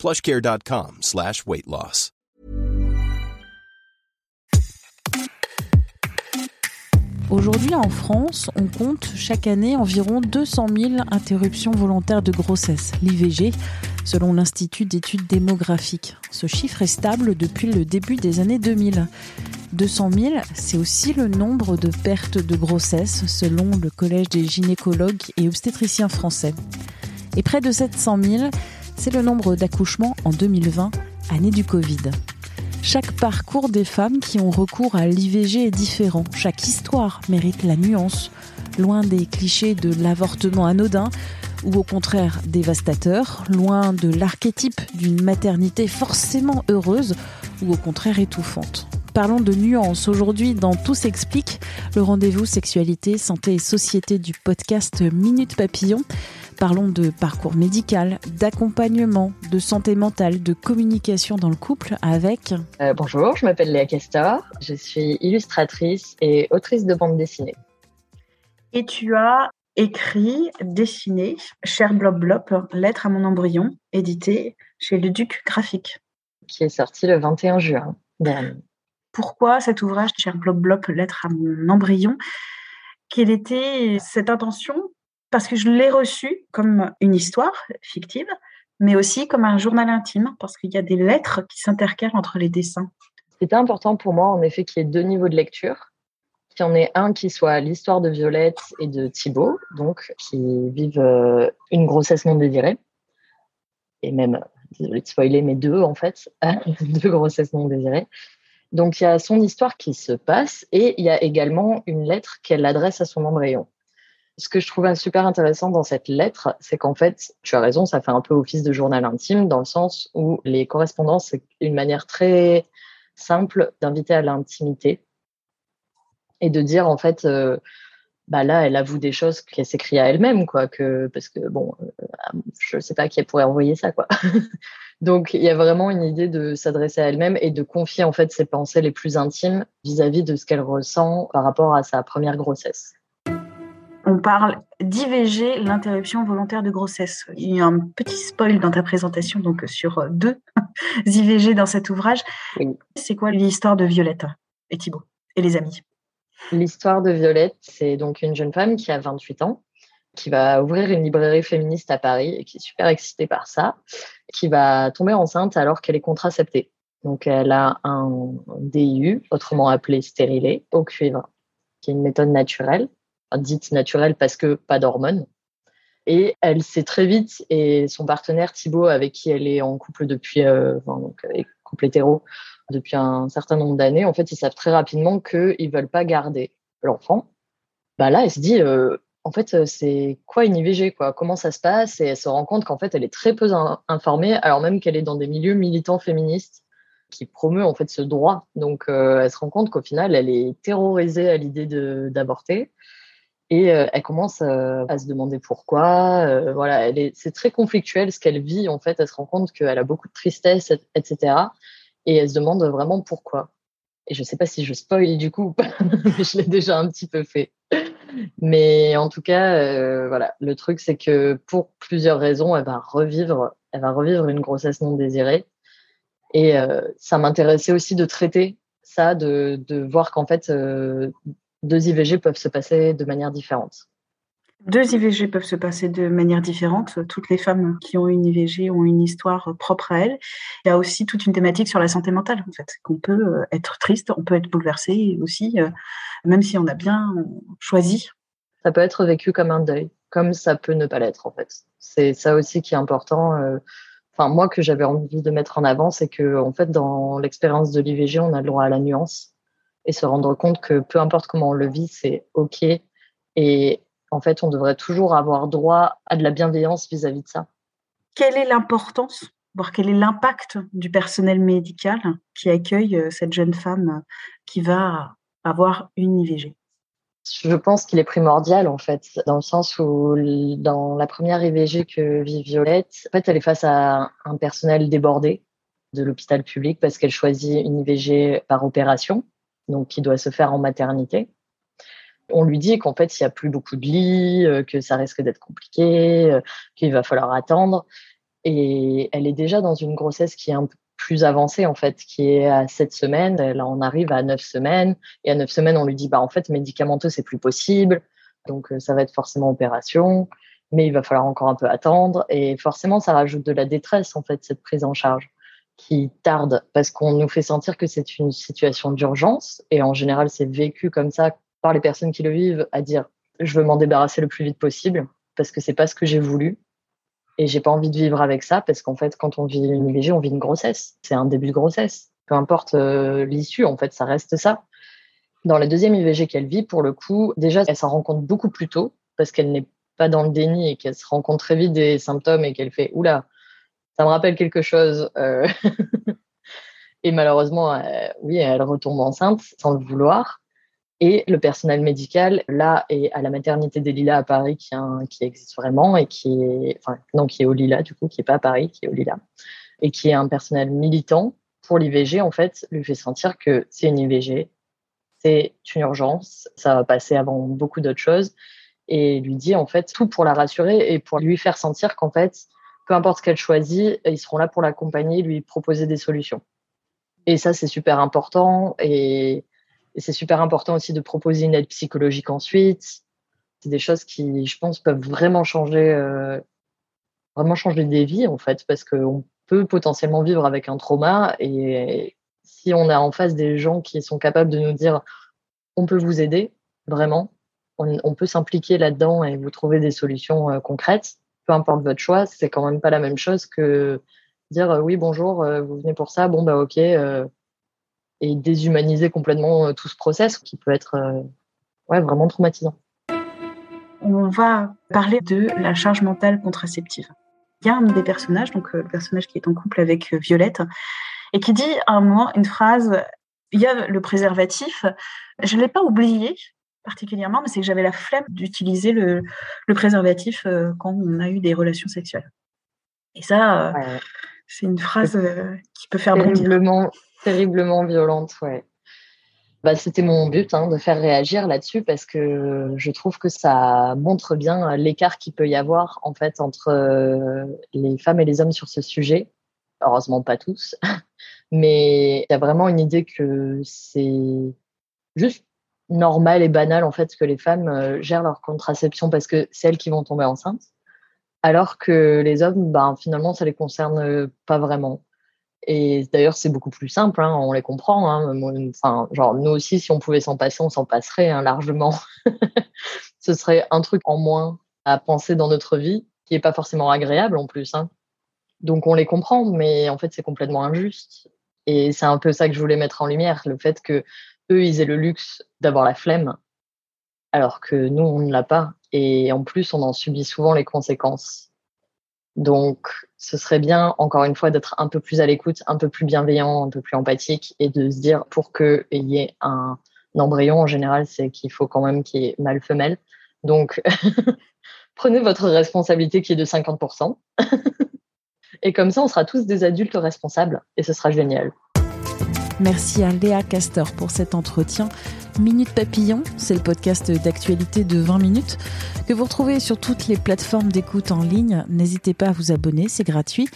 plushcare.com slash weight loss. Aujourd'hui en France, on compte chaque année environ 200 000 interruptions volontaires de grossesse, l'IVG, selon l'Institut d'études démographiques. Ce chiffre est stable depuis le début des années 2000. 200 000, c'est aussi le nombre de pertes de grossesse selon le Collège des gynécologues et obstétriciens français. Et près de 700 000, c'est le nombre d'accouchements en 2020, année du Covid. Chaque parcours des femmes qui ont recours à l'IVG est différent. Chaque histoire mérite la nuance, loin des clichés de l'avortement anodin ou au contraire dévastateur, loin de l'archétype d'une maternité forcément heureuse ou au contraire étouffante. Parlons de nuances aujourd'hui dans Tout s'explique, le rendez-vous sexualité, santé et société du podcast Minute Papillon. Parlons de parcours médical, d'accompagnement, de santé mentale, de communication dans le couple avec... Euh, bonjour, je m'appelle Léa Castor, je suis illustratrice et autrice de bande dessinée. Et tu as écrit, dessiné Cher Blob Blob, Lettre à mon embryon, édité chez Le Duc Graphique. Qui est sorti le 21 juin dernier. Pourquoi cet ouvrage, Cher Blob Blob, Lettre à mon embryon? Quelle était cette intention parce que je l'ai reçu comme une histoire fictive, mais aussi comme un journal intime, parce qu'il y a des lettres qui s'intercalent entre les dessins. C'était important pour moi, en effet, qu'il y ait deux niveaux de lecture. Qu'il y en ait un qui soit l'histoire de Violette et de Thibaut, donc qui vivent euh, une grossesse non désirée. Et même, désolé de spoiler, mais deux, en fait, deux grossesses non désirées. Donc, il y a son histoire qui se passe et il y a également une lettre qu'elle adresse à son embryon ce que je trouvais super intéressant dans cette lettre, c'est qu'en fait, tu as raison, ça fait un peu office de journal intime dans le sens où les correspondances, c'est une manière très simple d'inviter à l'intimité et de dire en fait, euh, bah là, elle avoue des choses qu'elle s'écrit à elle-même, quoi, que parce que bon, euh, je ne sais pas qui pourrait envoyer ça, quoi. Donc il y a vraiment une idée de s'adresser à elle-même et de confier en fait ses pensées les plus intimes vis à -vis de ce qu'elle ressent par rapport à sa première grossesse on parle d'IVG, l'interruption volontaire de grossesse. Il y a un petit spoil dans ta présentation, donc sur deux IVG dans cet ouvrage. C'est quoi l'histoire de Violette et Thibault et les amis? L'histoire de Violette, c'est donc une jeune femme qui a 28 ans, qui va ouvrir une librairie féministe à Paris et qui est super excitée par ça, qui va tomber enceinte alors qu'elle est contraceptée. Donc elle a un DIU, autrement appelé stérilé, au cuivre, qui est une méthode naturelle dite naturelle parce que pas d'hormones. Et elle sait très vite, et son partenaire Thibaut, avec qui elle est en couple depuis, euh, donc, couple hétéro depuis un certain nombre d'années, en fait, ils savent très rapidement qu'ils veulent pas garder l'enfant. Bah là, elle se dit, euh, en fait, c'est quoi une IVG, quoi? Comment ça se passe? Et elle se rend compte qu'en fait, elle est très peu informée, alors même qu'elle est dans des milieux militants féministes qui promeut en fait ce droit. Donc, euh, elle se rend compte qu'au final, elle est terrorisée à l'idée d'avorter. Et euh, elle commence euh, à se demander pourquoi. Euh, voilà, c'est très conflictuel ce qu'elle vit en fait. Elle se rend compte qu'elle a beaucoup de tristesse, etc. Et elle se demande vraiment pourquoi. Et je sais pas si je spoil du coup, mais je l'ai déjà un petit peu fait. Mais en tout cas, voilà, le truc c'est que pour plusieurs raisons, elle va revivre, elle va revivre une grossesse non désirée. Et ça m'intéressait aussi de traiter ça, de voir qu'en fait, deux IVG peuvent se passer de manière différente. Deux IVG peuvent se passer de manière différente. Toutes les femmes qui ont une IVG ont une histoire propre à elles. Il y a aussi toute une thématique sur la santé mentale, en fait, qu'on peut euh, être triste, on peut être bouleversé aussi, euh, même si on a bien choisi. Ça peut être vécu comme un deuil, comme ça peut ne pas l'être, en fait. C'est ça aussi qui est important. Euh, enfin, moi, que j'avais envie de mettre en avant, c'est que, en fait, dans l'expérience de l'IVG, on a le droit à la nuance et se rendre compte que peu importe comment on le vit, c'est OK. Et en fait, on devrait toujours avoir droit à de la bienveillance vis-à-vis de ça. Quelle est l'importance voir quel est l'impact du personnel médical qui accueille euh, cette jeune femme qui va avoir une IVG je pense qu'il est primordial en fait, dans le sens où dans la première IVG que vit Violette, en fait, elle est face à un personnel débordé de l'hôpital public parce qu'elle choisit une IVG par opération, donc qui doit se faire en maternité. On lui dit qu'en fait, il n'y a plus beaucoup de lits, euh, que ça risque d'être compliqué, euh, qu'il va falloir attendre. Et elle est déjà dans une grossesse qui est un peu plus avancée, en fait, qui est à sept semaines. Là, on arrive à neuf semaines. Et à neuf semaines, on lui dit, bah, en fait, médicamenteux, c'est plus possible. Donc, euh, ça va être forcément opération. Mais il va falloir encore un peu attendre. Et forcément, ça rajoute de la détresse, en fait, cette prise en charge qui tarde parce qu'on nous fait sentir que c'est une situation d'urgence. Et en général, c'est vécu comme ça par les personnes qui le vivent à dire, je veux m'en débarrasser le plus vite possible parce que c'est pas ce que j'ai voulu et j'ai pas envie de vivre avec ça parce qu'en fait, quand on vit une IVG, on vit une grossesse. C'est un début de grossesse. Peu importe euh, l'issue, en fait, ça reste ça. Dans la deuxième IVG qu'elle vit, pour le coup, déjà, elle s'en rend compte beaucoup plus tôt parce qu'elle n'est pas dans le déni et qu'elle se rend compte très vite des symptômes et qu'elle fait oula, ça me rappelle quelque chose. Euh. et malheureusement, euh, oui, elle retombe enceinte sans le vouloir. Et le personnel médical, là, est à la maternité des Lilas à Paris, qui, qui existe vraiment et qui est, enfin, non, qui est au Lila, du coup, qui est pas à Paris, qui est au Lila, et qui est un personnel militant pour l'IVG, en fait, lui fait sentir que c'est une IVG, c'est une urgence, ça va passer avant beaucoup d'autres choses, et lui dit, en fait, tout pour la rassurer et pour lui faire sentir qu'en fait, peu importe ce qu'elle choisit, ils seront là pour l'accompagner, lui proposer des solutions. Et ça, c'est super important. Et c'est super important aussi de proposer une aide psychologique ensuite. C'est des choses qui, je pense, peuvent vraiment changer, euh, vraiment changer des vies en fait, parce qu'on peut potentiellement vivre avec un trauma et si on a en face des gens qui sont capables de nous dire, on peut vous aider, vraiment, on, peut s'impliquer là-dedans et vous trouver des solutions euh, concrètes, peu importe votre choix, c'est quand même pas la même chose que dire oui bonjour, euh, vous venez pour ça, bon bah ok et déshumaniser complètement euh, tout ce process qui peut être euh, vraiment traumatisant. On va parler de la charge mentale contraceptive. Il y a un des personnages, donc euh, le personnage qui est en couple avec Violette, et qui dit à un moment une phrase il y a le préservatif. Je ne l'ai pas oublié particulièrement, mais c'est que j'avais la flemme d'utiliser le, le, préservatif quand on a eu des relations sexuelles. Et ça, c'est une phrase qui peut faire bondir terriblement violente, ouais. Bah, c'était mon but hein, de faire réagir là-dessus parce que je trouve que ça montre bien l'écart qu'il peut y avoir en fait entre euh, les femmes et les hommes sur ce sujet. Heureusement pas tous, mais il y a vraiment une idée que c'est juste normal et banal en fait que les femmes euh, gèrent leur contraception parce que c'est elles qui vont tomber enceintes, alors que les hommes, ben, finalement, ça les concerne pas vraiment. Et d'ailleurs, c'est beaucoup plus simple, hein, on les comprend. Hein. Enfin, genre, nous aussi, si on pouvait s'en passer, on s'en passerait hein, largement. Ce serait un truc en moins à penser dans notre vie, qui n'est pas forcément agréable en plus. Donc, on les comprend, mais en fait, c'est complètement injuste. Et c'est un peu ça que je voulais mettre en lumière, le fait que eux, ils aient le luxe d'avoir la flemme, alors que nous, on ne l'a pas. Et en plus, on en subit souvent les conséquences. Donc, ce serait bien, encore une fois, d'être un peu plus à l'écoute, un peu plus bienveillant, un peu plus empathique et de se dire pour qu'il y ait un, embryon, en général, c'est qu'il faut quand même qu'il y ait mâle-femelle. Donc, prenez votre responsabilité qui est de 50%. et comme ça, on sera tous des adultes responsables et ce sera génial. Merci à Léa Castor pour cet entretien. Minute Papillon, c'est le podcast d'actualité de 20 minutes que vous retrouvez sur toutes les plateformes d'écoute en ligne. N'hésitez pas à vous abonner, c'est gratuit.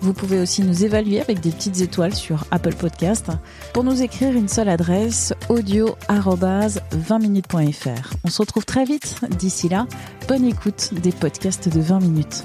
Vous pouvez aussi nous évaluer avec des petites étoiles sur Apple Podcast. Pour nous écrire une seule adresse, audio-20minutes.fr. On se retrouve très vite. D'ici là, bonne écoute des podcasts de 20 minutes.